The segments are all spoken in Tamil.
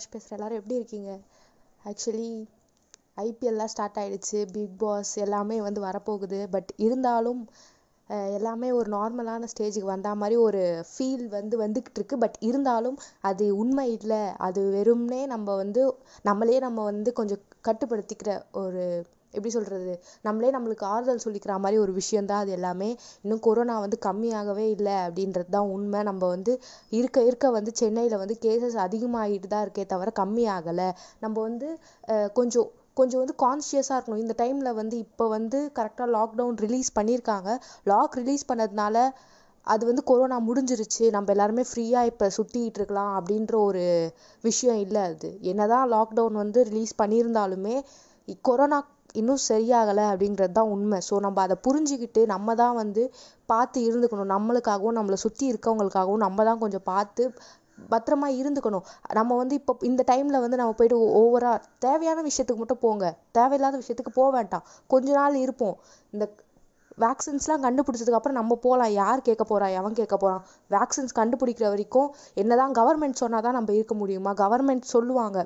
ஆகாஷ் பேசுகிறேன் எல்லாரும் எப்படி இருக்கீங்க? ஆக்சுவலி ஐபிஎல்லாம் ஸ்டார்ட் ஆகிடுச்சு பிக் பாஸ் எல்லாமே வந்து வரப்போகுது. பட் இருந்தாலும் எல்லாமே ஒரு நார்மலான ஸ்டேஜுக்கு வந்தா மாதிரி ஒரு ஃபீல் வந்து வந்துக்கிட்டு இருக்கு. பட் இருந்தாலும் அது உண்மை இல்லை. அது வெறும்னே நம்ம வந்து நம்மளே நம்ம வந்து கொஞ்சம் கட்டுப்படுத்திக்கிற ஒரு எப்படி சொல்கிறது நம்மளே நம்மளுக்கு ஆறுதல் சொல்லிக்கிற மாதிரி ஒரு விஷயந்தான் அது எல்லாமே. இன்னும் கொரோனா வந்து கம்மியாகவே இல்லை அப்படின்றது தான் உண்மை. நம்ம வந்து இருக்க இருக்க வந்து சென்னையில் வந்து கேசஸ் அதிகமாகிட்டு தான் இருக்கே தவிர கம்மியாகலை. நம்ம வந்து கொஞ்சம் கொஞ்சம் வந்து கான்ஷியஸாக இருக்கணும். இந்த டைமில் வந்து இப்போ வந்து கரெக்டாக லாக்டவுன் ரிலீஸ் பண்ணியிருக்காங்க. லாக் ரிலீஸ் பண்ணதுனால அது வந்து கொரோனா முடிஞ்சிருச்சு. நம்ம எல்லாருமே ஃப்ரீயாக இப்போ சுற்றிக்கிட்டு இருக்கலாம் அப்படின்ற ஒரு விஷயம் இல்லை அது. என்னதான் லாக்டவுன் வந்து ரிலீஸ் பண்ணியிருந்தாலுமே கொரோனா இன்னும் சரியாகலை அப்படிங்கிறது தான் உண்மை. ஸோ நம்ம அதை புரிஞ்சுக்கிட்டு நம்ம தான் வந்து பார்த்து இருந்துக்கணும். நம்மளுக்காகவும் நம்மளை சுற்றி இருக்கவங்களுக்காகவும் நம்ம தான் கொஞ்சம் பார்த்து பத்திரமா இருந்துக்கணும். நம்ம வந்து இப்போ இந்த டைம்ல வந்து நம்ம போயிட்டு ஓவரா தேவையான விஷயத்துக்கு மட்டும் போங்க. தேவையில்லாத விஷயத்துக்கு போக வேண்டாம். கொஞ்ச நாள் இருப்போம். இந்த வேக்சின்ஸ்லாம் கண்டுபிடிச்சதுக்கு அப்புறம் நம்ம போகலாம். யார் கேட்க போறா? எவன் கேட்க போறான்? வேக்சின்ஸ் கண்டுபிடிக்கிற வரைக்கும் என்னதான் கவர்மெண்ட் சொன்னாதான் நம்ம இருக்க முடியுமா? கவர்மெண்ட் சொல்லுவாங்க.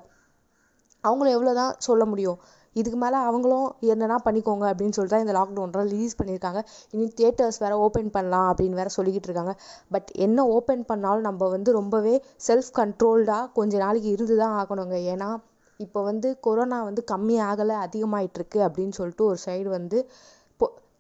அவங்களும் எவ்வளவுதான் சொல்ல முடியும்? இதுக்கு மேலே அவங்களும் என்னன்னா பண்ணிக்கோங்க அப்படின்னு சொல்லிட்டு தான் இந்த லாக்டவுன்லாம் ரிலீஸ் பண்ணியிருக்காங்க. இனி தியேட்டர்ஸ் வேறு ஓப்பன் பண்ணலாம் அப்படின்னு வேறு சொல்லிக்கிட்டு இருக்காங்க. பட் என்ன ஓப்பன் பண்ணாலும் நம்ம வந்து ரொம்பவே செல்ஃப் கண்ட்ரோல்டாக கொஞ்ச நாளைக்கு இருந்து தான் ஆகணுங்க. ஏன்னா இப்போ வந்து கொரோனா வந்து கம்மியாகலை அதிகமாயிட்டிருக்கு அப்படின்னு சொல்லிட்டு ஒரு சைடு வந்து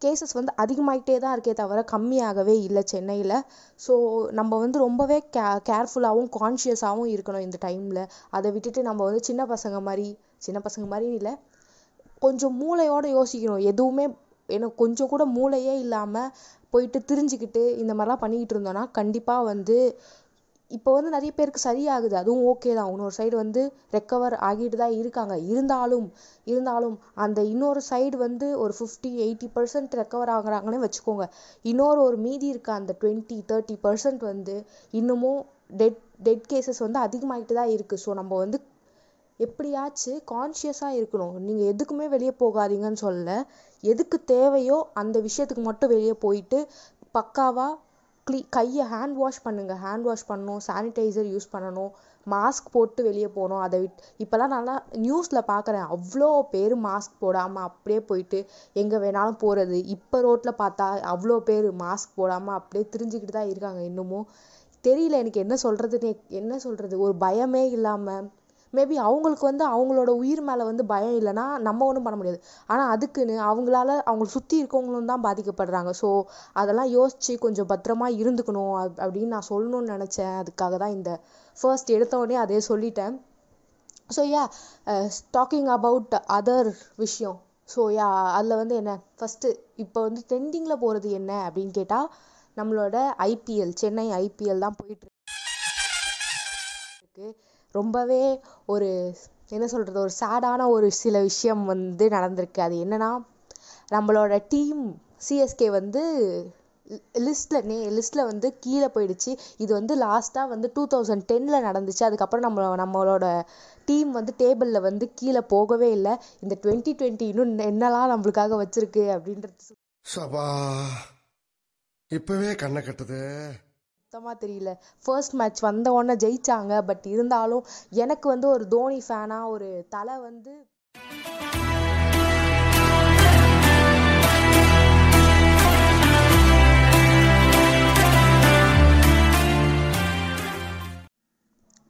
கேசஸ் வந்து அதிகமாகிட்டே தான் இருக்கே தவிர கம்மியாகவே இல்லை சென்னையில். ஸோ நம்ம வந்து ரொம்பவே கே கேர்ஃபுல்லாகவும் கான்ஷியஸாகவும் இருக்கணும் இந்த டைமில் அதை விட்டுட்டு நம்ம வந்து சின்ன பசங்க மாதிரி சின்ன பசங்க மாதிரி இல்லை கொஞ்சம் மூளையோட யோசிக்கணும். எதுவுமே எனக்கு கொஞ்சம் கூட மூளையே இல்லாமல் போயிட்டு திரிஞ்சுக்கிட்டு இந்த மாதிரிலாம் பண்ணிக்கிட்டு இருந்தோம்னா கண்டிப்பாக வந்து இப்போ வந்து நிறைய பேருக்கு சரியாகுது. அதுவும் ஓகே தான். இன்னொரு சைடு வந்து ரெக்கவர் ஆகிட்டு தான் இருக்காங்க. இருந்தாலும் இருந்தாலும் அந்த இன்னொரு சைடு வந்து ஒரு ஃபிஃப்டி எயிட்டி பர்சன்ட் ரெக்கவர் ஆகுறாங்கன்னே வச்சுக்கோங்க. இன்னொரு ஒரு மீதி இருக்க அந்த டுவெண்ட்டி தேர்ட்டி பர்சன்ட் வந்து இன்னமும் டெட் டெட் கேசஸ் வந்து அதிகமாகிட்டு தான் இருக்குது ஸோ நம்ம வந்து எப்படியாச்சும் கான்ஷியஸாக இருக்கணும். நீங்கள் எதுக்குமே வெளியே போகாதீங்கன்னு சொல்லலை. எதுக்கு தேவையோ அந்த விஷயத்துக்கு மட்டும் வெளியே போயிட்டு பக்காவாக க்ளீ கையை ஹேண்ட் வாஷ் பண்ணுங்கள் ஹேண்ட் வாஷ் பண்ணணும் சானிடைசர் யூஸ் பண்ணணும் மாஸ்க் போட்டு வெளியே போகணும். அதை விட் இப்போல்லாம் நல்லா நியூஸில் பார்க்குறேன் அவ்வளோ பேர் மாஸ்க் போடாமல் அப்படியே போயிட்டு எங்கே வேணாலும் போகிறது இப்போ ரோட்டில் பார்த்தா அவ்வளோ பேர் மாஸ்க் போடாமல் அப்படியே திரிஞ்சுக்கிட்டு தான் இருக்காங்க இன்னமும். தெரியல எனக்கு என்ன சொல்கிறதுன்னு என்ன சொல்கிறது ஒரு பயமே இல்லாமல் மேபி அவங்களுக்கு வந்து அவங்களோட உயிர் மேலே வந்து பயம் இல்லைன்னா நம்ம ஒன்றும் பண்ண முடியாது. ஆனால் அதுக்குன்னு அவங்களால அவங்க சுற்றி இருக்கவங்களும் தான் பாதிக்கப்படுறாங்க. ஸோ அதெல்லாம் யோசித்து கொஞ்சம் பத்திரமா இருந்துக்கணும் அப்~ அப்படின்னு நான் சொல்லணும்னு நினச்சேன். அதுக்காக தான் இந்த ஃபர்ஸ்ட் எடுத்தவொடனே அதே சொல்லிட்டேன். So yeah talking about other விஷயம். ஸோ யா அதில் வந்து என்ன? ஃபஸ்ட்டு இப்போ வந்து ட்ரெண்டிங்கில் போகிறது என்ன அப்படின்னு கேட்டால் நம்மளோட ஐபிஎல் சென்னை ஐபிஎல் தான் போயிட்டு இருக்கு. ரொம்பவே ஒரு என்ன சொல்கிறது ஒரு சேடான ஒரு சில விஷயம் வந்து நடந்திருக்கு. அது என்னன்னா நம்மளோட டீம் சிஎஸ்கே வந்து லிஸ்ட்ல நே லிஸ்ட்டில் வந்து கீழே போயிடுச்சு. இது வந்து லாஸ்ட்டாக வந்து டூ தௌசண்ட் டெனில் நடந்துச்சு. அதுக்கப்புறம் நம்ம நம்மளோட டீம் வந்து டேபிளில் வந்து கீழே போகவே இல்லை. இந்த டுவெண்ட்டி டுவெண்ட்டி இன்னும் என்னெல்லாம் நம்மளுக்காக வச்சுருக்கு அப்படின்றது சபா இப்போவே கண்ணை கட்டுது. சுத்தமாக தெரியல. ஃபர்ஸ்ட் மேட்ச் வந்த உடனே ஜெயிச்சாங்க. பட் இருந்தாலும் எனக்கு வந்து ஒரு தோனி ஃபேனாக ஒரு தலை வந்து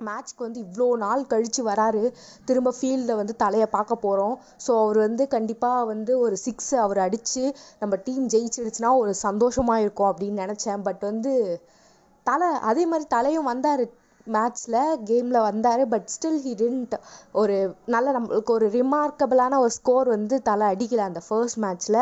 மேட்ச்க்கு வந்து இவ்வளோ நாள் கழிச்சு வராரு. திரும்ப ஃபீல்டில் வந்து தலையை பார்க்க போகிறோம் ஸோ அவர் வந்து கண்டிப்பாக வந்து ஒரு சிக்ஸ் அவர் அடித்து நம்ம டீம் ஜெயிச்சிருச்சுன்னா ஒரு சந்தோஷமா இருக்கும் அப்படின்னு நினச்சேன். பட் வந்து தலை அதே மாதிரி தலையும் வந்தார் மேட்ச்ல கேம்ல வந்தார் பட் ஸ்டில் ஹி டென்ட் ஒரு நல்ல நம்மளுக்கு ஒரு ரிமார்க்கபிளான ஒரு ஸ்கோர் வந்து தலை அடிக்கல அந்த ஃபர்ஸ்ட் மேட்ச்ல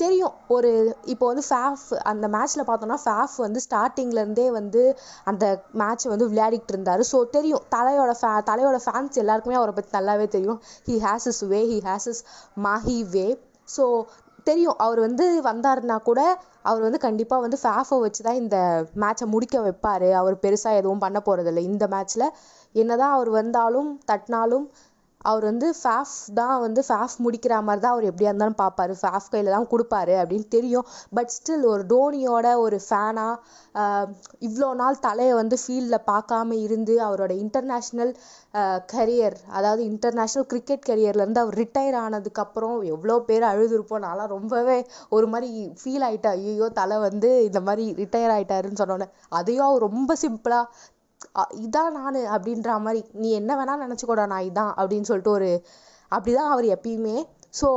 தெரியும் ஒரு இப்போ வந்து ஃபேஃப் அந்த மேட்ச்ல பார்த்தோம்னா ஃபேஃப் வந்து ஸ்டார்டிங்லேருந்தே வந்து அந்த மேட்ச் வந்து விளையாடிட்டு இருந்தாரு. ஸோ தெரியும் தலையோட ஃபே தலையோட ஃபேன்ஸ் எல்லாருக்குமே அவரை பற்றி நல்லாவே தெரியும். He has his way he has his Mahi way so தெரியும். அவர் வந்து வந்தாருன்னா கூட அவர் வந்து கண்டிப்பாக வந்து ஃபேஃபை வச்சு தான் இந்த மேட்சை முடிக்க வைப்பார். அவர் பெருசாக எதுவும் பண்ண போகிறதில்ல இந்த மேட்ச்ல என்னதான் அவர் வந்தாலும் தட்டினாலும் அவர் வந்து ஃபேஃப் தான் வந்து ஃபேஃப் முடிக்கிற மாதிரி தான் அவர் எப்படியா இருந்தாலும் பார்ப்பாரு ஃபேஃப் கையில் தான் கொடுப்பாரு அப்படின்னு தெரியும். பட் ஸ்டில் ஒரு டோனியோட ஒரு ஃபேனாக இவ்வளோ நாள் தலையை வந்து ஃபீல்டில் பார்க்காம இருந்து அவரோட இன்டர்நேஷ்னல் கரியர் அதாவது இன்டர்நேஷ்னல் கிரிக்கெட் கரியர்லேருந்து அவர் ரிட்டையர் ஆனதுக்கப்புறம் எவ்வளோ பேர் அழுதுருப்போம். நான்லாம் ரொம்பவே ஒரு மாதிரி ஃபீல் ஆயிட்டேன். ஐயோ தலை வந்து இந்த மாதிரி ரிட்டையர் ஆயிட்டாருன்னு சொன்னோன்னே அதையும் அவர் ரொம்ப சிம்பிளாக இதான் நான் அப்படின்ற மாதிரி நீ என்ன வேணால் நினச்சிக்கூடா நான் இதான் அப்படின்னு சொல்லிட்டு ஒரு அப்படிதான் அவர் எப்பயுமே. ஸோ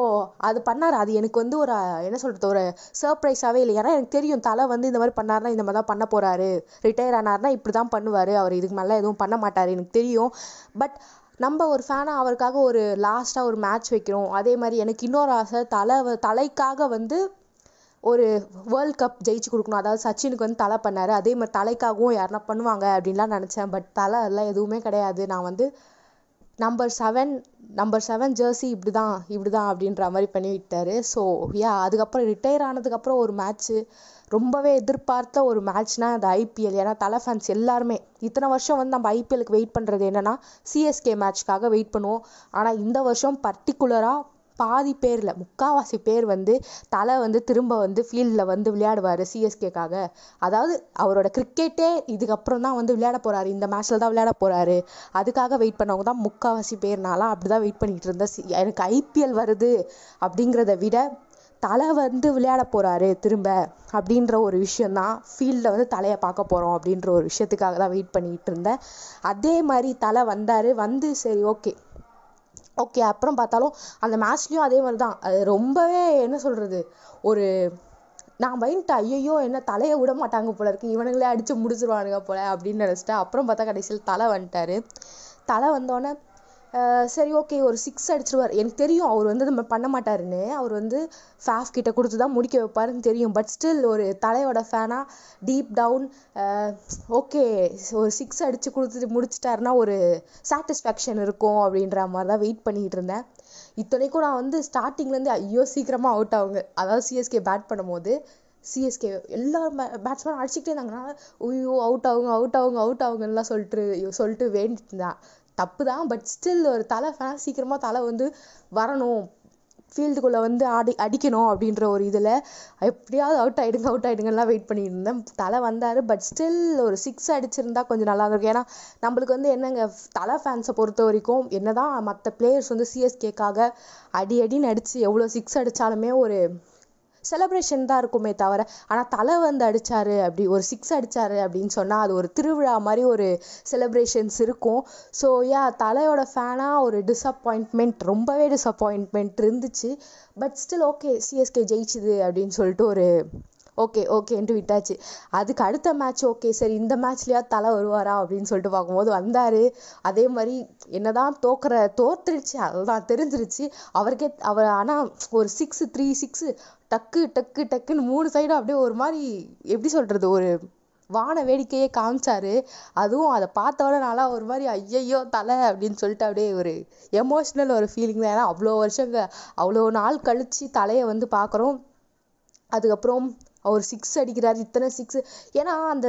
அது பண்ணார். அது எனக்கு வந்து ஒரு என்ன சொல்கிறது ஒரு சர்ப்ரைஸாகவே இல்லை. ஏன்னா எனக்கு தெரியும் தலை வந்து இந்த மாதிரி பண்ணாருன்னா இந்த மாதிரி தான் பண்ண போகிறாரு ரிட்டையர் ஆனாருன்னா இப்படி தான் பண்ணுவார். அவர் இதுக்கு மேலே எதுவும் பண்ண மாட்டார் எனக்கு தெரியும். பட் நம்ம ஒரு ஃபேனாக அவருக்காக ஒரு லாஸ்ட்டாக ஒரு மேட்ச் வைக்கிறோம். அதே மாதிரி எனக்கு இன்னொரு ஆசை தலை தலைக்காக வந்து ஒரு வேர்ல்ட் கப் ஜெயிச்சு கொடுக்கணும். அதாவது சச்சினுக்கு வந்து தலை பண்ணார். அதே மாதிரி தலைக்காகவும் யாருன்னா பண்ணுவாங்க அப்படின்லாம் நினச்சேன். பட் தலை எல்லாம் எதுவுமே கிடையாது. நான் வந்து number seven number seven jersey இப்படி தான் இப்படி தான் அப்படின்ற மாதிரி பண்ணி விட்டாரு. ஸோ யா அதுக்கப்புறம் ரிட்டையர் ஆனதுக்கப்புறம் ஒரு மேட்ச்சு ரொம்பவே எதிர்பார்த்த ஒரு மேட்ச்னா அந்த ஐபிஎல் ஏன்னா தலை ஃபேன்ஸ் எல்லாருமே இத்தனை வருஷம் வந்து நம்ம ஐபிஎலுக்கு வெயிட் பண்ணுறது என்னென்னா சிஎஸ்கே மேட்ச்க்காக வெயிட் பண்ணுவோம். ஆனால் இந்த வருஷம் பர்டிகுலராக பாதி பேரில் முக்காவாசி பேர் வந்து தலை வந்து திரும்ப வந்து ஃபீல்டில் வந்து விளையாடுவார் சிஎஸ்கேக்காக அதாவது அவரோட கிரிக்கெட்டே இதுக்கப்புறம் தான் வந்து விளையாட போகிறாரு இந்த மேட்ச்சில் தான் விளையாட போகிறாரு அதுக்காக வெயிட் பண்ணவங்க தான் முக்காவாசி பேர்னாலாம் அப்படி தான் வெயிட் பண்ணிகிட்டு இருந்தேன் சி- எனக்கு ஐபிஎல் வருது அப்படிங்கிறத விட தலை வந்து விளையாட போகிறாரு திரும்ப அப்படின்ற ஒரு விஷயந்தான் ஃபீல்டில் வந்து தலையை பார்க்க போகிறோம் அப்படின்ற ஒரு விஷயத்துக்காக தான் வெயிட் பண்ணிகிட்டு இருந்தேன். அதே மாதிரி தலை வந்தார் வந்து சரி ஓகே ஓகே அப்புறம் பார்த்தாலும் அந்த மேட்ச்லயும் அதே மாதிரி தான் அது ரொம்பவே என்ன சொல்றது? ஒரு நான் பயந்துட்டேன். ஐயோ என்ன தலையை விட மாட்டாங்க போல இருக்கு. இவனுங்களே அடிச்சு முடிச்சிருவானுங்க போல அப்படின்னு நினைச்சிட்டேன். அப்புறம் பார்த்தா கடைசியில் தலை வந்துட்டாரு. தலை வந்தோடனே சரி ஓகே ஒரு சிக்ஸ் அடிச்சிருவார். எனக்கு தெரியும் அவர் வந்து நம்ம பண்ண மாட்டாருன்னு. அவர் வந்து ஃபேஃப் கிட்ட கொடுத்து தான் முடிக்க வைப்பாருன்னு தெரியும். பட் ஸ்டில் ஒரு தலையோட ஃபேனாக டீப் டவுன் ஓகே ஒரு சிக்ஸ் அடித்து கொடுத்துட்டு முடிச்சிட்டாருன்னா ஒரு சாட்டிஸ்ஃபேக்ஷன் இருக்கும் அப்படின்ற மாதிரி தான் வெயிட் பண்ணிகிட்டு இருந்தேன். இத்தனைக்கும் நான் வந்து ஸ்டார்டிங்லேருந்து ஐயோ சீக்கிரமாக அவுட் ஆகுங்க அதாவது சிஎஸ்கே பேட் பண்ணும்போது சிஎஸ்கே எல்லா பேட்ஸ்மேன் அடிச்சுக்கிட்டே இருந்தாங்கன்னா ஐயோ அவுட் ஆகுங்க அவுட் ஆகுங்க அவுட் ஆகுங்கலாம் சொல்லிட்டு சொல்லிட்டு வேண்டிட்டு இருந்தான். தப்பு தான் பட் ஸ்டில் ஒரு தலை ஃபேன் சீக்கிரமாக தலை வந்து வரணும். ஃபீல்டுக்குள்ளே வந்து ஆடி அடிக்கணும் அப்படின்ற ஒரு இதில் எப்படியாவது அவுட் ஆகிடுங்க அவுட் ஆகிடுங்கலாம் வெயிட் பண்ணிட்டு இருந்தேன். தலை வந்தார் பட் ஸ்டில் ஒரு சிக்ஸ் அடிச்சிருந்தா கொஞ்சம் நல்லா இருக்கும். ஏன்னா நம்மளுக்கு வந்து என்னங்க தலை ஃபேன்ஸை பொறுத்த வரைக்கும் என்ன தான் மற்ற பிளேயர்ஸ் வந்து சிஎஸ்கேக்காக அடி அடின்னு அடிச்சு எவ்வளோ சிக்ஸ் அடித்தாலுமே ஒரு செலப்ரேஷன் தான் இருக்குமே தவிர ஆனால் தலை வந்து அடிச்சாரு அப்படி ஒரு சிக்ஸ் அடிச்சாரு அப்படின்னு சொன்னால் அது ஒரு திருவிழா மாதிரி ஒரு செலப்ரேஷன்ஸ் இருக்கும். ஸோ யா தலையோட ஃபேனாக ஒரு டிசப்பாயின்ட்மெண்ட் ரொம்பவே டிசப்பாயின்ட்மெண்ட் இருந்துச்சு. பட் ஸ்டில் ஓகே சிஎஸ்கே ஜெயிச்சுது அப்படின்னு சொல்லிட்டு ஒரு ஓகே ஓகேன்ட்டு விட்டாச்சு. அதுக்கு அடுத்த மேட்ச் ஓகே சரி இந்த மேட்ச்லேயா தலை வருவாரா அப்படின்னு சொல்லிட்டு பார்க்கும்போது வந்தார். அதே மாதிரி என்னதான் தோக்கிற தோத்துருச்சு அதுதான் தெரிஞ்சிருச்சு. அவருக்கே அவர் ஆனால் ஒரு சிக்ஸ் த்ரீ சிக்ஸ் டக்கு டக்கு டக்குன்னு மூணு சைடும் அப்படியே ஒரு மாதிரி எப்படி சொல்கிறது ஒரு வான வேடிக்கையே காமிச்சாரு. அதுவும் அதை பார்த்தோட நல்லா ஒரு மாதிரி ஐயையோ தலை அப்படின்னு சொல்லிட்டு அப்படியே ஒரு எமோஷ்னல் ஒரு ஃபீலிங் தான். ஏன்னா அவ்வளோ வருஷங்க அவ்வளோ நாள் கழித்து தலையை வந்து பார்க்குறோம். அதுக்கப்புறம் அவர் சிக்ஸ் அடிக்கிறார் இத்தனை சிக்ஸ் ஏன்னா அந்த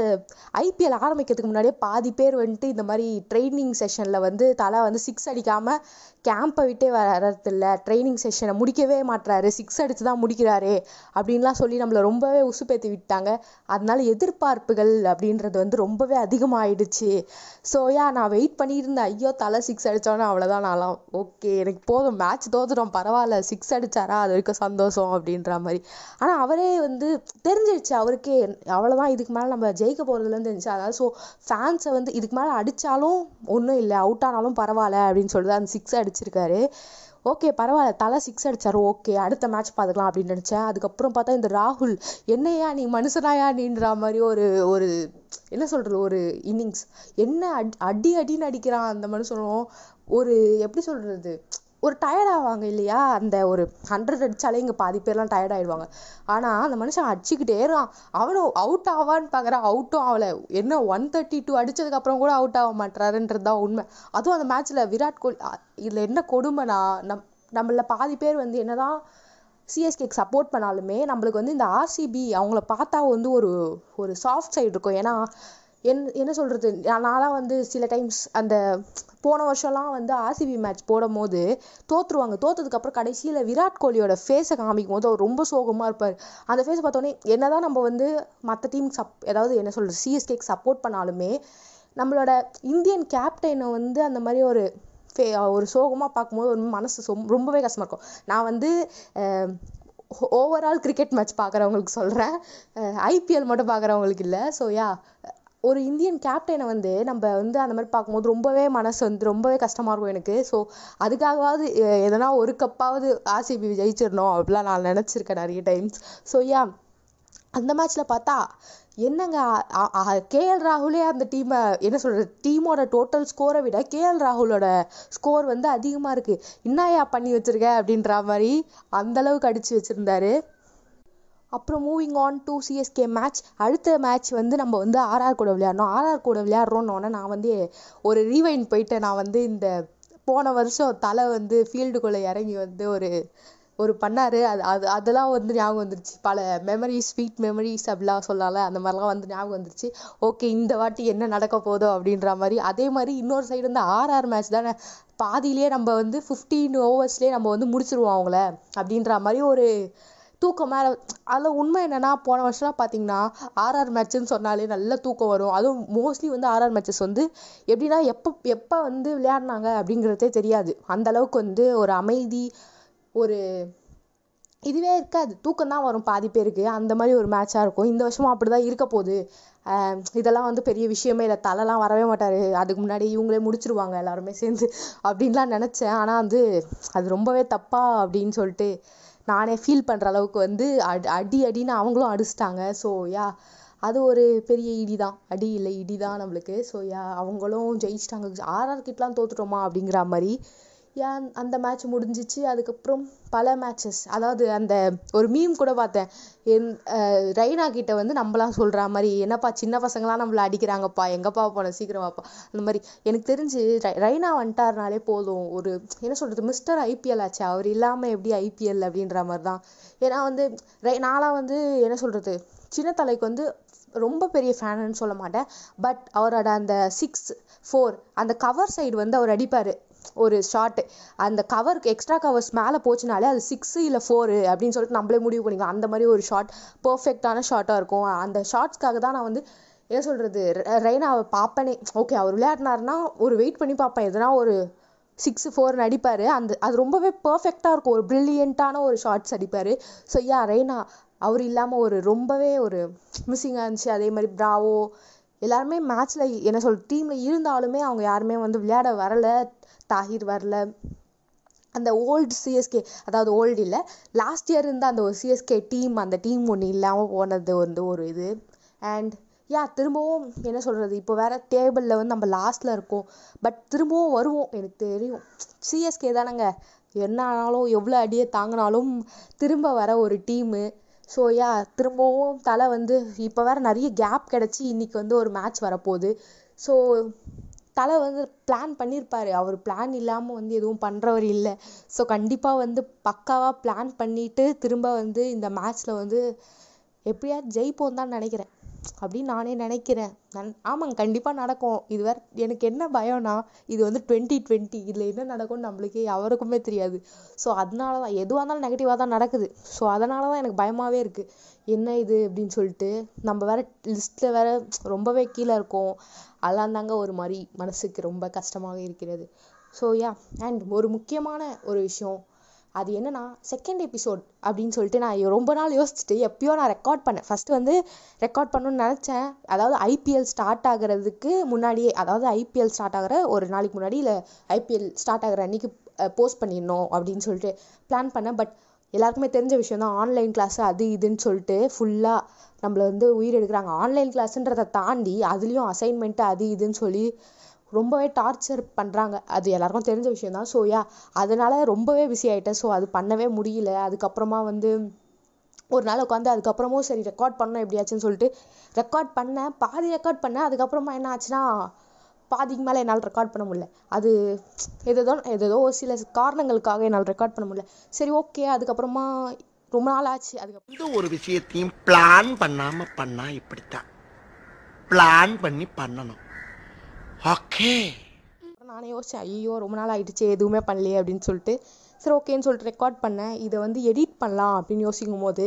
ஐபிஎல் ஆரம்பிக்கிறதுக்கு முன்னாடியே பாதி பேர் வந்துட்டு இந்த மாதிரி ட்ரைனிங் செஷனில் வந்து தலை வந்து சிக்ஸ் அடிக்காமல் கேம்பை விட்டே வர்றதில்ல. ட்ரைனிங் செஷனை முடிக்கவே மாட்டுறாரு சிக்ஸ் அடித்து தான் முடிக்கிறாரே அப்படின்லாம் சொல்லி நம்மளை ரொம்பவே உசுப்பேத்தி விட்டாங்க. அதனால எதிர்பார்ப்புகள் அப்படின்றது வந்து ரொம்பவே அதிகமாகிடுச்சு ஸோ யா நான் வெயிட் பண்ணியிருந்தேன். ஐயோ தலை சிக்ஸ் அடித்தோன்னே அவ்வளோதான் நான்லாம் ஓகே எனக்கு போதும். மேட்ச் தோத்துட்டோம். பரவாயில்ல. சிக்ஸ் அடித்தாரா அது வரைக்கும் சந்தோஷம் அப்படின்ற மாதிரி. ஆனால் அவரே வந்து தெரிஞ்சிருச்சு அவருக்கே. அவ்வளோதான் இதுக்கு மேலே நம்ம ஜெயிக்க போகிறதுலேருந்து தெரிஞ்சு அதாவது ஸோ ஃபேன்ஸை வந்து இதுக்கு மேலே அடித்தாலும் ஒன்றும் இல்லை அவுட் ஆனாலும் பரவாயில்ல அப்படின்னு சொல்லிட்டு அந்த சிக்ஸ் அடிச்சிருக்காரு. ஓகே பரவாயில்ல தலை சிக்ஸ் அடித்தார் ஓகே அடுத்த மேட்ச் பார்த்துக்கலாம் அப்படின்னு நினைச்சேன். அதுக்கப்புறம் பார்த்தா இந்த ராகுல் என்னையா நீ மனுஷனாயா நீன்ற மாதிரி ஒரு ஒரு என்ன சொல்கிறது ஒரு இன்னிங்ஸ் என்ன அடி அடி அடின்னு அடிக்கிறான் அந்த மனுஷனும். ஒரு எப்படி சொல்கிறது ஒரு டயர்ட் ஆவாங்க இல்லையா? அந்த ஒரு ஹண்ட்ரட் அடிச்சாலே இங்கே பாதி பேர்லாம் டயர்ட் ஆயிடுவாங்க. ஆனால் அந்த மனுஷன் அடிச்சுக்கிட்டே இருக்கான். அவனும் அவுட் ஆவான்னு பார்க்குற அவுட்டும் ஆகலை என்ன ஒன் தேர்ட்டி டூ அடித்ததுக்கப்புறம் கூட அவுட் ஆக மாட்டாருன்றது தான் உண்மை. அதுவும் அந்த மேட்ச்சில் விராட் கோலி இதில் என்ன கொடுமைனா நம் நம்மள பாதி பேர் வந்து என்னதான் சிஎஸ்கேக்கு சப்போர்ட் பண்ணாலுமே நம்மளுக்கு வந்து இந்த ஆர்சிபி அவங்கள பார்த்தா வந்து ஒரு ஒரு சாஃப்ட் சைடு இருக்கும். ஏன்னா என் என்ன சொல்கிறது நான்லாம் வந்து சில டைம்ஸ் அந்த போன வருஷம்லாம் வந்து ஆர்சிபி மேட்ச் போடும் போது தோற்றுருவாங்க தோத்ததுக்கு கடைசியில் விராட் கோலியோட ஃபேஸை காமிக்கும் போது அவர் ரொம்ப சோகமாக இருப்பார். அந்த ஃபேஸ் பார்த்தோன்னே என்ன தான் நம்ம வந்து மற்ற டீம் சப் ஏதாவது என்ன சொல்கிறது சிஎஸ்கேக்கு சப்போர்ட் பண்ணாலுமே நம்மளோட இந்தியன் கேப்டனை வந்து அந்த மாதிரி ஒரு ஃபே- ஒரு சோகமாக பார்க்கும்போது ஒரு மனசு சொம்- ரொம்பவே கஷ்டமாக இருக்கும். நான் வந்து ஓவரால் கிரிக்கெட் மேட்ச் பார்க்குறவங்களுக்கு சொல்கிறேன் ஐபிஎல் மட்டும் பார்க்குறவங்களுக்கு இல்லை. ஸோ யா ஒரு இந்தியன் கேப்டனை வந்து நம்ம வந்து அந்த மாதிரி பார்க்கும்போது ரொம்பவே மனசு வந்து ரொம்பவே கஷ்டமாக இருக்கும் எனக்கு. ஸோ அதுக்காகவாவது எதனா ஒரு கப்பாவது ஆர்சிபி ஜெயிச்சிடணும் அப்படிலாம் நான் நினச்சிருக்கேன் நிறைய டைம்ஸ் ஸோ யா அந்த மேட்ச்சில் பார்த்தா என்னங்க கேஎல் ராகுலே அந்த டீமை என்ன சொல்கிறது டீமோட டோட்டல் ஸ்கோரை விட கேஎல் ராகுலோட ஸ்கோர் வந்து அதிகமாக இருக்குது என்னையா பண்ணி வச்சிருக்க? அப்படின்ற மாதிரி அந்தளவுக்கு அடித்து வச்சுருந்தாரு. அப்புறம் moving on to CSK match அடுத்த மேட்ச் வந்து நம்ம வந்து ஆர்ஆர் கூட விளையாடணும். ஆர்ஆர் கூட விளையாடுறோன்னொன்னே நான் வந்து ஒரு ரீவைண்ட் போயிட்டு நான் வந்து இந்த போன வருஷம் தலை வந்து ஃபீல்டுக்குள்ளே இறங்கி வந்து ஒரு ஒரு பண்ணாரு. அது அது அதெல்லாம் வந்து ஞாபகம் வந்துருச்சு. பல மெமரிஸ் ஸ்வீட் மெமரிஸ் அப்படிலாம் சொல்லலாம்ல அந்த மாதிரிலாம் வந்து ஞாபகம் வந்துருச்சு. ஓகே இந்த வாட்டி என்ன நடக்க போதோ அப்படின்ற மாதிரி. அதே மாதிரி இன்னொரு சைடு வந்து ஆர்ஆர் மேட்ச் தானே. பாதியிலே நம்ம வந்து ஃபிஃப்டீன் ஓவர்ஸ்லேயே நம்ம வந்து முடிச்சிருவோம் அவங்கள. அப்படின்ற மாதிரி ஒரு தூக்கம் மேலே அதில் உண்மை என்னன்னா போன வருஷம்லாம் பார்த்தீங்கன்னா ஆர்ஆர் மேட்ச்னு சொன்னாலே நல்ல தூக்கம் வரும். அதுவும் மோஸ்ட்லி வந்து ஆர்ஆர் மேட்சஸ் வந்து எப்படின்னா எப்போ எப்போ வந்து விளையாடினாங்க அப்படிங்கிறதே தெரியாது. அந்தளவுக்கு வந்து ஒரு அமைதி ஒரு இதுவே இருக்காது. தூக்கம் தான் வரும் பாதி பேருக்கு. அந்த மாதிரி ஒரு மேட்சாக இருக்கும். இந்த வருஷமும் அப்படிதான் இருக்க போகுது. இதெல்லாம் வந்து பெரிய விஷயமே இல்லை. தலைலாம் வரவே மாட்டார். அதுக்கு முன்னாடி இவங்களே முடிச்சிருவாங்க எல்லாருமே சேர்ந்து அப்படின்லாம் நினச்சேன். ஆனால் வந்து அது ரொம்பவே தப்பா அப்படின்னு சொல்லிட்டு நானே ஃபீல் பண்ற அளவுக்கு வந்து அடி அடி அடின்னு அவங்களும் அடிச்சிட்டாங்க. ஸோ யா அது ஒரு பெரிய இடி தான் அடி இல்லை இடி தான் நம்மளுக்கு. ஸோ யா அவங்களும் ஜெயிச்சிட்டாங்க. ஆர்ஆர் கிட்டலாம் தோத்துட்டோமா அப்படிங்கிற மாதிரி ஏன் அந்த மேட்ச் முடிஞ்சிச்சு? அதுக்கப்புறம் பல மேட்சஸ் அதாவது அந்த ஒரு மீம் கூட பார்த்தேன். என் ரெய்னா கிட்ட வந்து நம்மளாம் சொல்கிறா மாதிரி என்னப்பா சின்ன பசங்களாம் நம்மள அடிக்கிறாங்கப்பா. எங்கப்பா போன? சீக்கிரம் வாப்பா அந்த மாதிரி. எனக்கு தெரிஞ்சு ரை ரெய்னா வந்துட்டாருனாலே போதும். ஒரு என்ன சொல்கிறது மிஸ்டர் ஐபிஎல் ஆச்சு. அவர் இல்லாமல் எப்படி ஐபிஎல் அப்படின்ற மாதிரி தான். ஏன்னா வந்து ரை நான்லாம் வந்து என்ன சொல்கிறது சின்ன தலைக்கு வந்து ரொம்ப பெரிய ஃபேனுன்னு சொல்ல மாட்டேன். பட் அவரோட அந்த சிக்ஸ் ஃபோர் அந்த கவர் சைடு வந்து அவர் அடிப்பார். ஒரு ஷார்ட்டு அந்த கவருக்கு எக்ஸ்ட்ரா கவர்ஸ் மேலே போச்சுனாலே அது சிக்ஸ் இல்லை ஃபோரு அப்படின்னு சொல்லிட்டு நம்மளே முடிவு பண்ணிக்கலாம். அந்த மாதிரி ஒரு ஷார்ட் பர்ஃபெக்டான ஷார்ட்டாக இருக்கும். அந்த ஷார்ட்ஸ்க்காக தான் நான் வந்து என்ன சொல்கிறது ரெய்னா ரெய்னாவை பார்ப்பேனே. ஓகே அவர் விளையாடினாருன்னா ஒரு வெயிட் பண்ணி பார்ப்பேன். எதனா ஒரு சிக்ஸ் ஃபோர்னு அடிப்பார் அந்த அது ரொம்பவே பர்ஃபெக்டாக இருக்கும். ஒரு பிரில்லியண்ட்டான ஒரு ஷார்ட்ஸ் அடிப்பார். ஸோ யா ரெய்னா அவர் இல்லாமல் ஒரு ரொம்பவே ஒரு மிஸ்ஸிங்காக இருந்துச்சு. அதே மாதிரி ப்ராவோ எல்லாருமே மேட்ச்சில் என்ன சொல் டீமில் இருந்தாலுமே அவங்க யாருமே வந்து விளையாட வரலை. தாஹிர் வரல. அந்த ஓல்டு சிஎஸ்கே அதாவது ஓல்டு இல்லை லாஸ்ட் இயர் இருந்த அந்த ஒரு சிஎஸ்கே டீம் அந்த டீம் ஒன்று இல்லாமல் போனது வந்து ஒரு இது. அண்ட் யா திரும்பவும் என்ன சொல்கிறது இப்போ வேற டேபிளில் வந்து நம்ம லாஸ்ட்டில் இருக்கோம். பட் திரும்பவும் வருவோம் எனக்கு தெரியும். சிஎஸ்கே தானேங்க. என்ன ஆனாலும் எவ்வளோ அடியை தாங்கினாலும் திரும்ப வர ஒரு டீமு ஸோ யா திரும்பவும் தலை வந்து இப்போ வேறு நிறைய கேப் கிடச்சி இன்றைக்கி வந்து ஒரு மேட்ச் வரப்போகுது. ஸோ தலை வந்து பிளான் பண்ணியிருப்பார் அவர் பிளான் இல்லாமல் வந்து எதுவும் பண்ணுறவர் இல்லை. ஸோ கண்டிப்பாக வந்து பக்காவாக பிளான் பண்ணிவிட்டு திரும்ப வந்து இந்த மேட்ச்சில் வந்து எப்படியாவது ஜெயிப்போம் தான் நினைக்கிறேன். அப்படின்னு நானே நினைக்கிறேன். நன் ஆமாங்க கண்டிப்பாக நடக்கும். இது வேற எனக்கு என்ன பயம்னா இது வந்து டுவெண்ட்டி டுவெண்ட்டி இதில் என்ன நடக்கும்னு நம்மளுக்கே யாருக்குமே தெரியாது. ஸோ அதனால தான் எதுவாக இருந்தாலும் நெகட்டிவாக தான் நடக்குது. ஸோ அதனால தான் எனக்கு பயமாகவே இருக்குது என்ன இது அப்படின்னு சொல்லிட்டு நம்ம வேறு லிஸ்ட்டில் வேற ரொம்பவே கீழே இருக்கோம். அதெல்லாம் தாங்க ஒரு மாதிரி மனசுக்கு ரொம்ப கஷ்டமாக இருக்கிறது. ஸோ யா அண்ட் ஒரு முக்கியமான ஒரு விஷயம் அது என்னன்னா செகண்ட் எபிசோட் அப்படின்னு சொல்லிட்டு நான் ரொம்ப நாள் யோசிச்சுட்டு எப்பயோ நான் ரெக்கார்ட் பண்ணேன். ஃபஸ்ட்டு வந்து ரெக்கார்ட் பண்ணணும்னு நினச்சேன். அதாவது ஐபிஎல் ஸ்டார்ட் ஆகிறதுக்கு முன்னாடியே அதாவது ஐபிஎல் ஸ்டார்ட் ஆகிற ஒரு நாளைக்கு முன்னாடி இல்லை ஐபிஎல் ஸ்டார்ட் ஆகிற அன்னைக்கு போஸ்ட் பண்ணிடணும் அப்படின்னு சொல்லிட்டு பிளான் பண்ணேன். பட் எல்லாருக்குமே தெரிஞ்ச விஷயம் தான் ஆன்லைன் கிளாஸ் அது இதுன்னு சொல்லிட்டு ஃபுல்லாக நம்மள வந்து உயிர் எடுக்கிறாங்க. ஆன்லைன் கிளாஸ்ன்றதை தாண்டி அதுலேயும் அசைன்மெண்ட்டு அது இதுன்னு சொல்லி ரொம்பவே டார்ச்சர் பண்ணுறாங்க அது எல்லாருக்கும் தெரிஞ்ச விஷயம் தான். ஸோ யா அதனால ரொம்பவே பிஸி ஆகிட்டேன் ஸோ அது பண்ணவே முடியல. அதுக்கப்புறமா வந்து ஒரு நாள் உட்காந்து அதுக்கப்புறமும் சரி ரெக்கார்ட் பண்ணணும் எப்படியாச்சுன்னு சொல்லிட்டு ரெக்கார்ட் பண்ணேன். பாதி ரெக்கார்ட் பண்ணேன். அதுக்கப்புறமா என்ன ஆச்சுன்னா பாதிக்கு மேலே என்னால் ரெக்கார்ட் பண்ண முடியல. அது எதோ எதோ சில காரணங்களுக்காக என்னால் ரெக்கார்ட் பண்ண முடியல. சரி ஓகே அதுக்கப்புறமா ரொம்ப நாள் ஆச்சு. அதுக்கப்புறம் இந்த ஒரு விஷயத்தையும் பிளான் பண்ணாமல் பண்ணால் இப்படித்தான். பிளான் பண்ணி பண்ணணும். ஓகே நானே யோசிச்சேன் ஐயோ ரொம்ப நாள் ஆகிடுச்சு எதுவுமே பண்ணலையே அப்படின்னு சொல்லிட்டு. சரி ஓகேன்னு சொல்லிட்டு ரெக்கார்ட் பண்ணேன். இதை வந்து எடிட் பண்ணலாம் அப்படின்னு யோசிக்கும் போது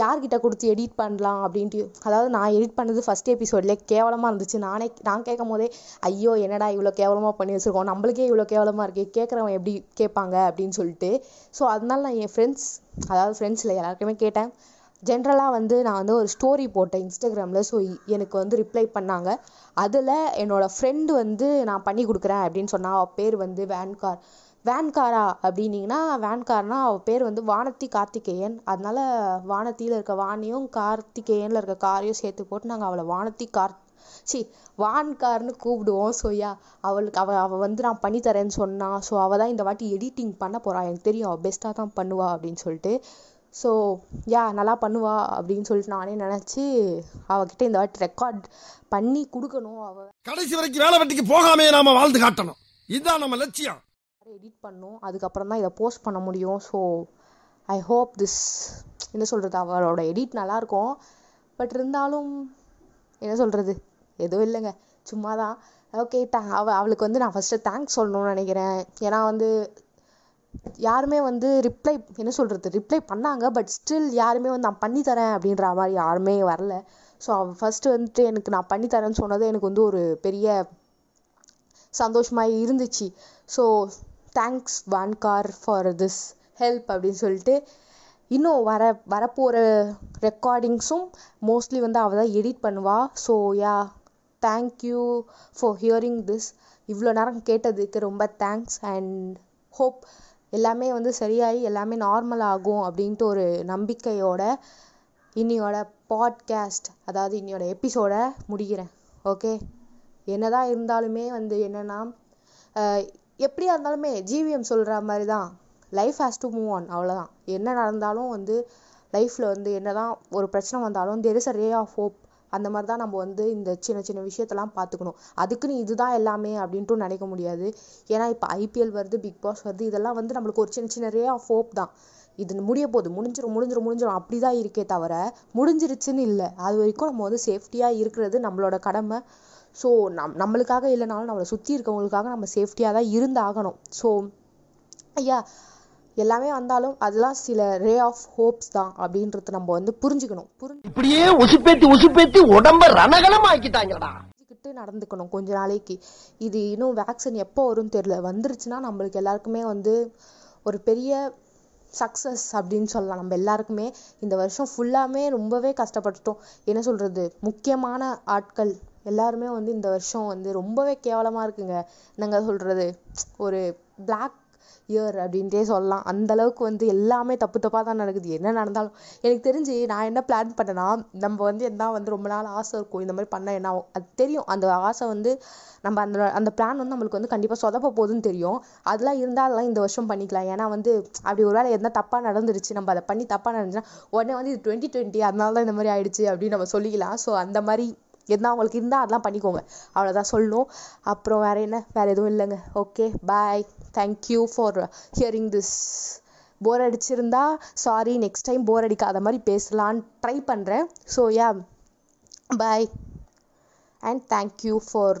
யார்கிட்ட கொடுத்து எடிட் பண்ணலாம் அப்படின்ட்டு அதாவது நான் எடிட் பண்ணது ஃபர்ஸ்ட் எபிசோட்லேயே கேவலமாக இருந்துச்சு. நானே நான் கேட்கும் போதே ஐயோ என்னடா இவ்வளோ கேவலமாக பண்ணி வச்சுருக்கோம்? நம்மளுக்கே இவ்வளோ கேவலமாக இருக்குது கேட்குறவன் எப்படி கேட்பாங்க அப்படின்னு சொல்லிட்டு. ஸோ அதனால நான் என் ஃப்ரெண்ட்ஸ் அதாவது ஃப்ரெண்ட்ஸில் எல்லாருக்குமே கேட்டேன். ஜென்ரலாக வந்து நான் வந்து ஒரு ஸ்டோரி போட்டேன் இன்ஸ்டாகிராமில் ஸோ எனக்கு வந்து ரிப்ளை பண்ணாங்க. அதில் என்னோடய ஃப்ரெண்டு வந்து நான் பண்ணி கொடுக்குறேன் அப்படின்னு சொன்னால் அவள் பேர் வந்து வேன்கார் வேன்காரா அப்படின்னீங்கன்னா வேன்கார்னா அவள் பேர் வந்து வானத்தி கார்த்திகேயன். அதனால வானத்தியில் இருக்க வாணியும் கார்த்திகேயனில் இருக்க காரையும் சேர்த்து போட்டு நாங்கள் அவளை வானத்தி கார் சி வான்கார்னு கூப்பிடுவோம். ஸோ யா அவளுக்கு அவள் அவள் வந்து நான் பண்ணித்தரேன்னு சொன்னான் ஸோ அவள் தான் இந்த வாட்டி எடிட்டிங் பண்ண போகிறாள் எனக்கு தெரியும் அவள் பெஸ்ட்டாக தான் பண்ணுவா அப்படின்னு சொல்லிட்டு. ஸோ யா நல்லா பண்ணுவா அப்படின்னு சொல்லிட்டு நானே நினச்சி அவகிட்ட இந்த வாட்டி ரெக்கார்ட் பண்ணி கொடுக்கணும். அவ கடைசி வரைக்கும் வேலை வெட்டிக்கு போகாமே நாம வாழ்ந்து காட்டணும். இதுதான் நம்ம லட்சியம். எடிட் பண்ணும். அதுக்கப்புறம் தான் இதை போஸ்ட் பண்ண முடியும். ஸோ ஐ ஹோப் திஸ் என்ன சொல்கிறது அவளோட எடிட் நல்லாயிருக்கும் பட் இருந்தாலும் என்ன சொல்கிறது எதுவும் இல்லைங்க. சும்மா தான் ஓகே அவ அவளுக்கு வந்து நான் ஃபஸ்ட்டு தேங்க்ஸ் சொல்லணும்னு நினைக்கிறேன். ஏன்னா வந்து யாருமே வந்து ரிப்ளை என்ன சொல்கிறது ரிப்ளை பண்ணாங்க பட் ஸ்டில் யாருமே வந்து நான் பண்ணி தரேன் அப்படின்ற மாதிரி யாருமே வரல. ஸோ அவள் ஃபஸ்ட்டு வந்துட்டு எனக்கு நான் பண்ணி தரேன்னு சொன்னது எனக்கு வந்து ஒரு பெரிய சந்தோஷமாக இருந்துச்சு. ஸோ தேங்க்ஸ் வான்கார் ஃபார் திஸ் ஹெல்ப் அப்படின்னு சொல்லிட்டு இன்னும் வர வரப்போகிற ரெக்கார்டிங்ஸும் மோஸ்ட்லி வந்து அவள் தான் எடிட் பண்ணுவாள் so yeah thank you for hearing this இவ்வளோ நேரம் கேட்டதுக்கு ரொம்ப தேங்க்ஸ் அண்ட் ஹோப் எல்லாமே வந்து சரியாகி எல்லாமே நார்மல் ஆகும் அப்படின்ட்டு ஒரு நம்பிக்கையோட இன்னையோட பாட்காஸ்ட் அதாவது இன்னியோட எபிசோட முடிக்கிறேன். ஓகே என்னதான் இருந்தாலுமே வந்து என்னன்னா எப்படியா இருந்தாலுமே ஜிவிஎம் சொல்கிற மாதிரி தான் life has to move on அவ்வளோதான் என்ன நடந்தாலும் வந்து லைஃப்பில் வந்து என்னதான் ஒரு பிரச்சனை வந்தாலும் there is a ray of hope அந்த மாதிரி தான் நம்ம வந்து இந்த சின்ன சின்ன விஷயத்தெல்லாம் பார்த்துக்கணும். அதுக்குன்னு இதுதான் எல்லாமே அப்படின்ட்டு நினைக்க முடியாது. ஏன்னா இப்போ ஐபிஎல் வருது பிக் பாஸ் வருது இதெல்லாம் வந்து நம்மளுக்கு ஒரு சின்ன சின்ன ரே ஆஃப் ஹோப் தான். இது முடிய போகுது. முடிஞ்சிடும் முடிஞ்சிடும் அப்படி தான் இருக்கே தவிர முடிஞ்சிருச்சுன்னு இல்லை. அது வரைக்கும் நம்ம வந்து சேஃப்டியாக இருக்கிறது நம்மளோட கடமை. ஸோ நம் நம்மளுக்காக இல்லைனாலும் நம்மளை சுற்றி இருக்கவங்களுக்காக நம்ம சேஃப்டியாக தான் இருந்தாகணும். ஸோ ஐயா எல்லாமே வந்தாலும் அதெல்லாம் சில ரே ஆஃப் ஹோப்ஸ் தான் அப்படின்றத நம்ம வந்து புரிஞ்சுக்கணும். புரிஞ்சு இப்படியே உசுப்பேத்தி உசுப்பேத்தி உடம்ப ரணகலம் ஆக்கிட்டாங்கடா புரிஞ்சுக்கிட்டு நடந்துக்கணும் கொஞ்ச நாளைக்கு. இது இன்னும் வேக்சின் எப்போ வரும்னு தெரியல. வந்துருச்சுன்னா நம்மளுக்கு எல்லாருக்குமே வந்து ஒரு பெரிய சக்ஸஸ் அப்படின்னு சொல்லலாம். நம்ம எல்லாருக்குமே இந்த வருஷம் ஃபுல்லாமே ரொம்பவே கஷ்டப்பட்டுட்டோம். என்ன சொல்றது? முக்கியமான ஆட்கள் எல்லாருமே வந்து இந்த வருஷம் வந்து ரொம்பவே கேவலமா இருக்குங்க. என்னங்க சொல்றது? ஒரு பிளாக் இயர் அப்படின்ட்டே சொல்லலாம். அந்தளவுக்கு வந்து எல்லாமே தப்பு தப்பாக தான் நடக்குது. என்ன நடந்தாலும் எனக்கு தெரிஞ்சு நான் என்ன பிளான் பண்ணேன்னா நம்ம வந்து என்ன வந்து ரொம்ப நாள் ஆசை இருக்கும். இந்த மாதிரி பண்ண என்ன ஆகும்? அது தெரியும். அந்த ஆசை வந்து நம்ம அந்த அந்த பிளான் வந்து நம்மளுக்கு வந்து கண்டிப்பாக சொதப்ப போகுதுன்னு தெரியும். அதெல்லாம் இருந்தால் அதெல்லாம் இந்த வருஷம் பண்ணிக்கலாம். ஏன்னா வந்து அப்படி ஒரு வேளை எதனா தப்பாக நடந்துருச்சு. நம்ம அதை பண்ணி தப்பாக நடந்துச்சுன்னா உடனே வந்து இது டுவெண்ட்டி டுவெண்ட்டி அதனால தான் இந்த மாதிரி ஆயிடுச்சு அப்படின்னு நம்ம சொல்லிக்கலாம். ஸோ அந்த மாதிரி எதுனா உங்களுக்கு இருந்தால் அதெல்லாம் பண்ணிக்கோங்க. அவ்வளோதான் சொல்லணும். அப்புறம் வேறு என்ன? வேறு எதுவும் இல்லைங்க. Okay bye thank you for hearing this bore அடிச்சிருந்தா sorry next time bore அடிக்காத மாதிரி பேசலான்னு ட்ரை பண்ணுறேன் so yeah bye and thank you for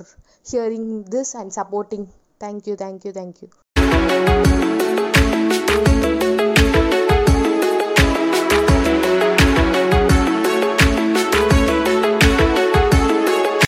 hearing this and supporting thank you thank you thank you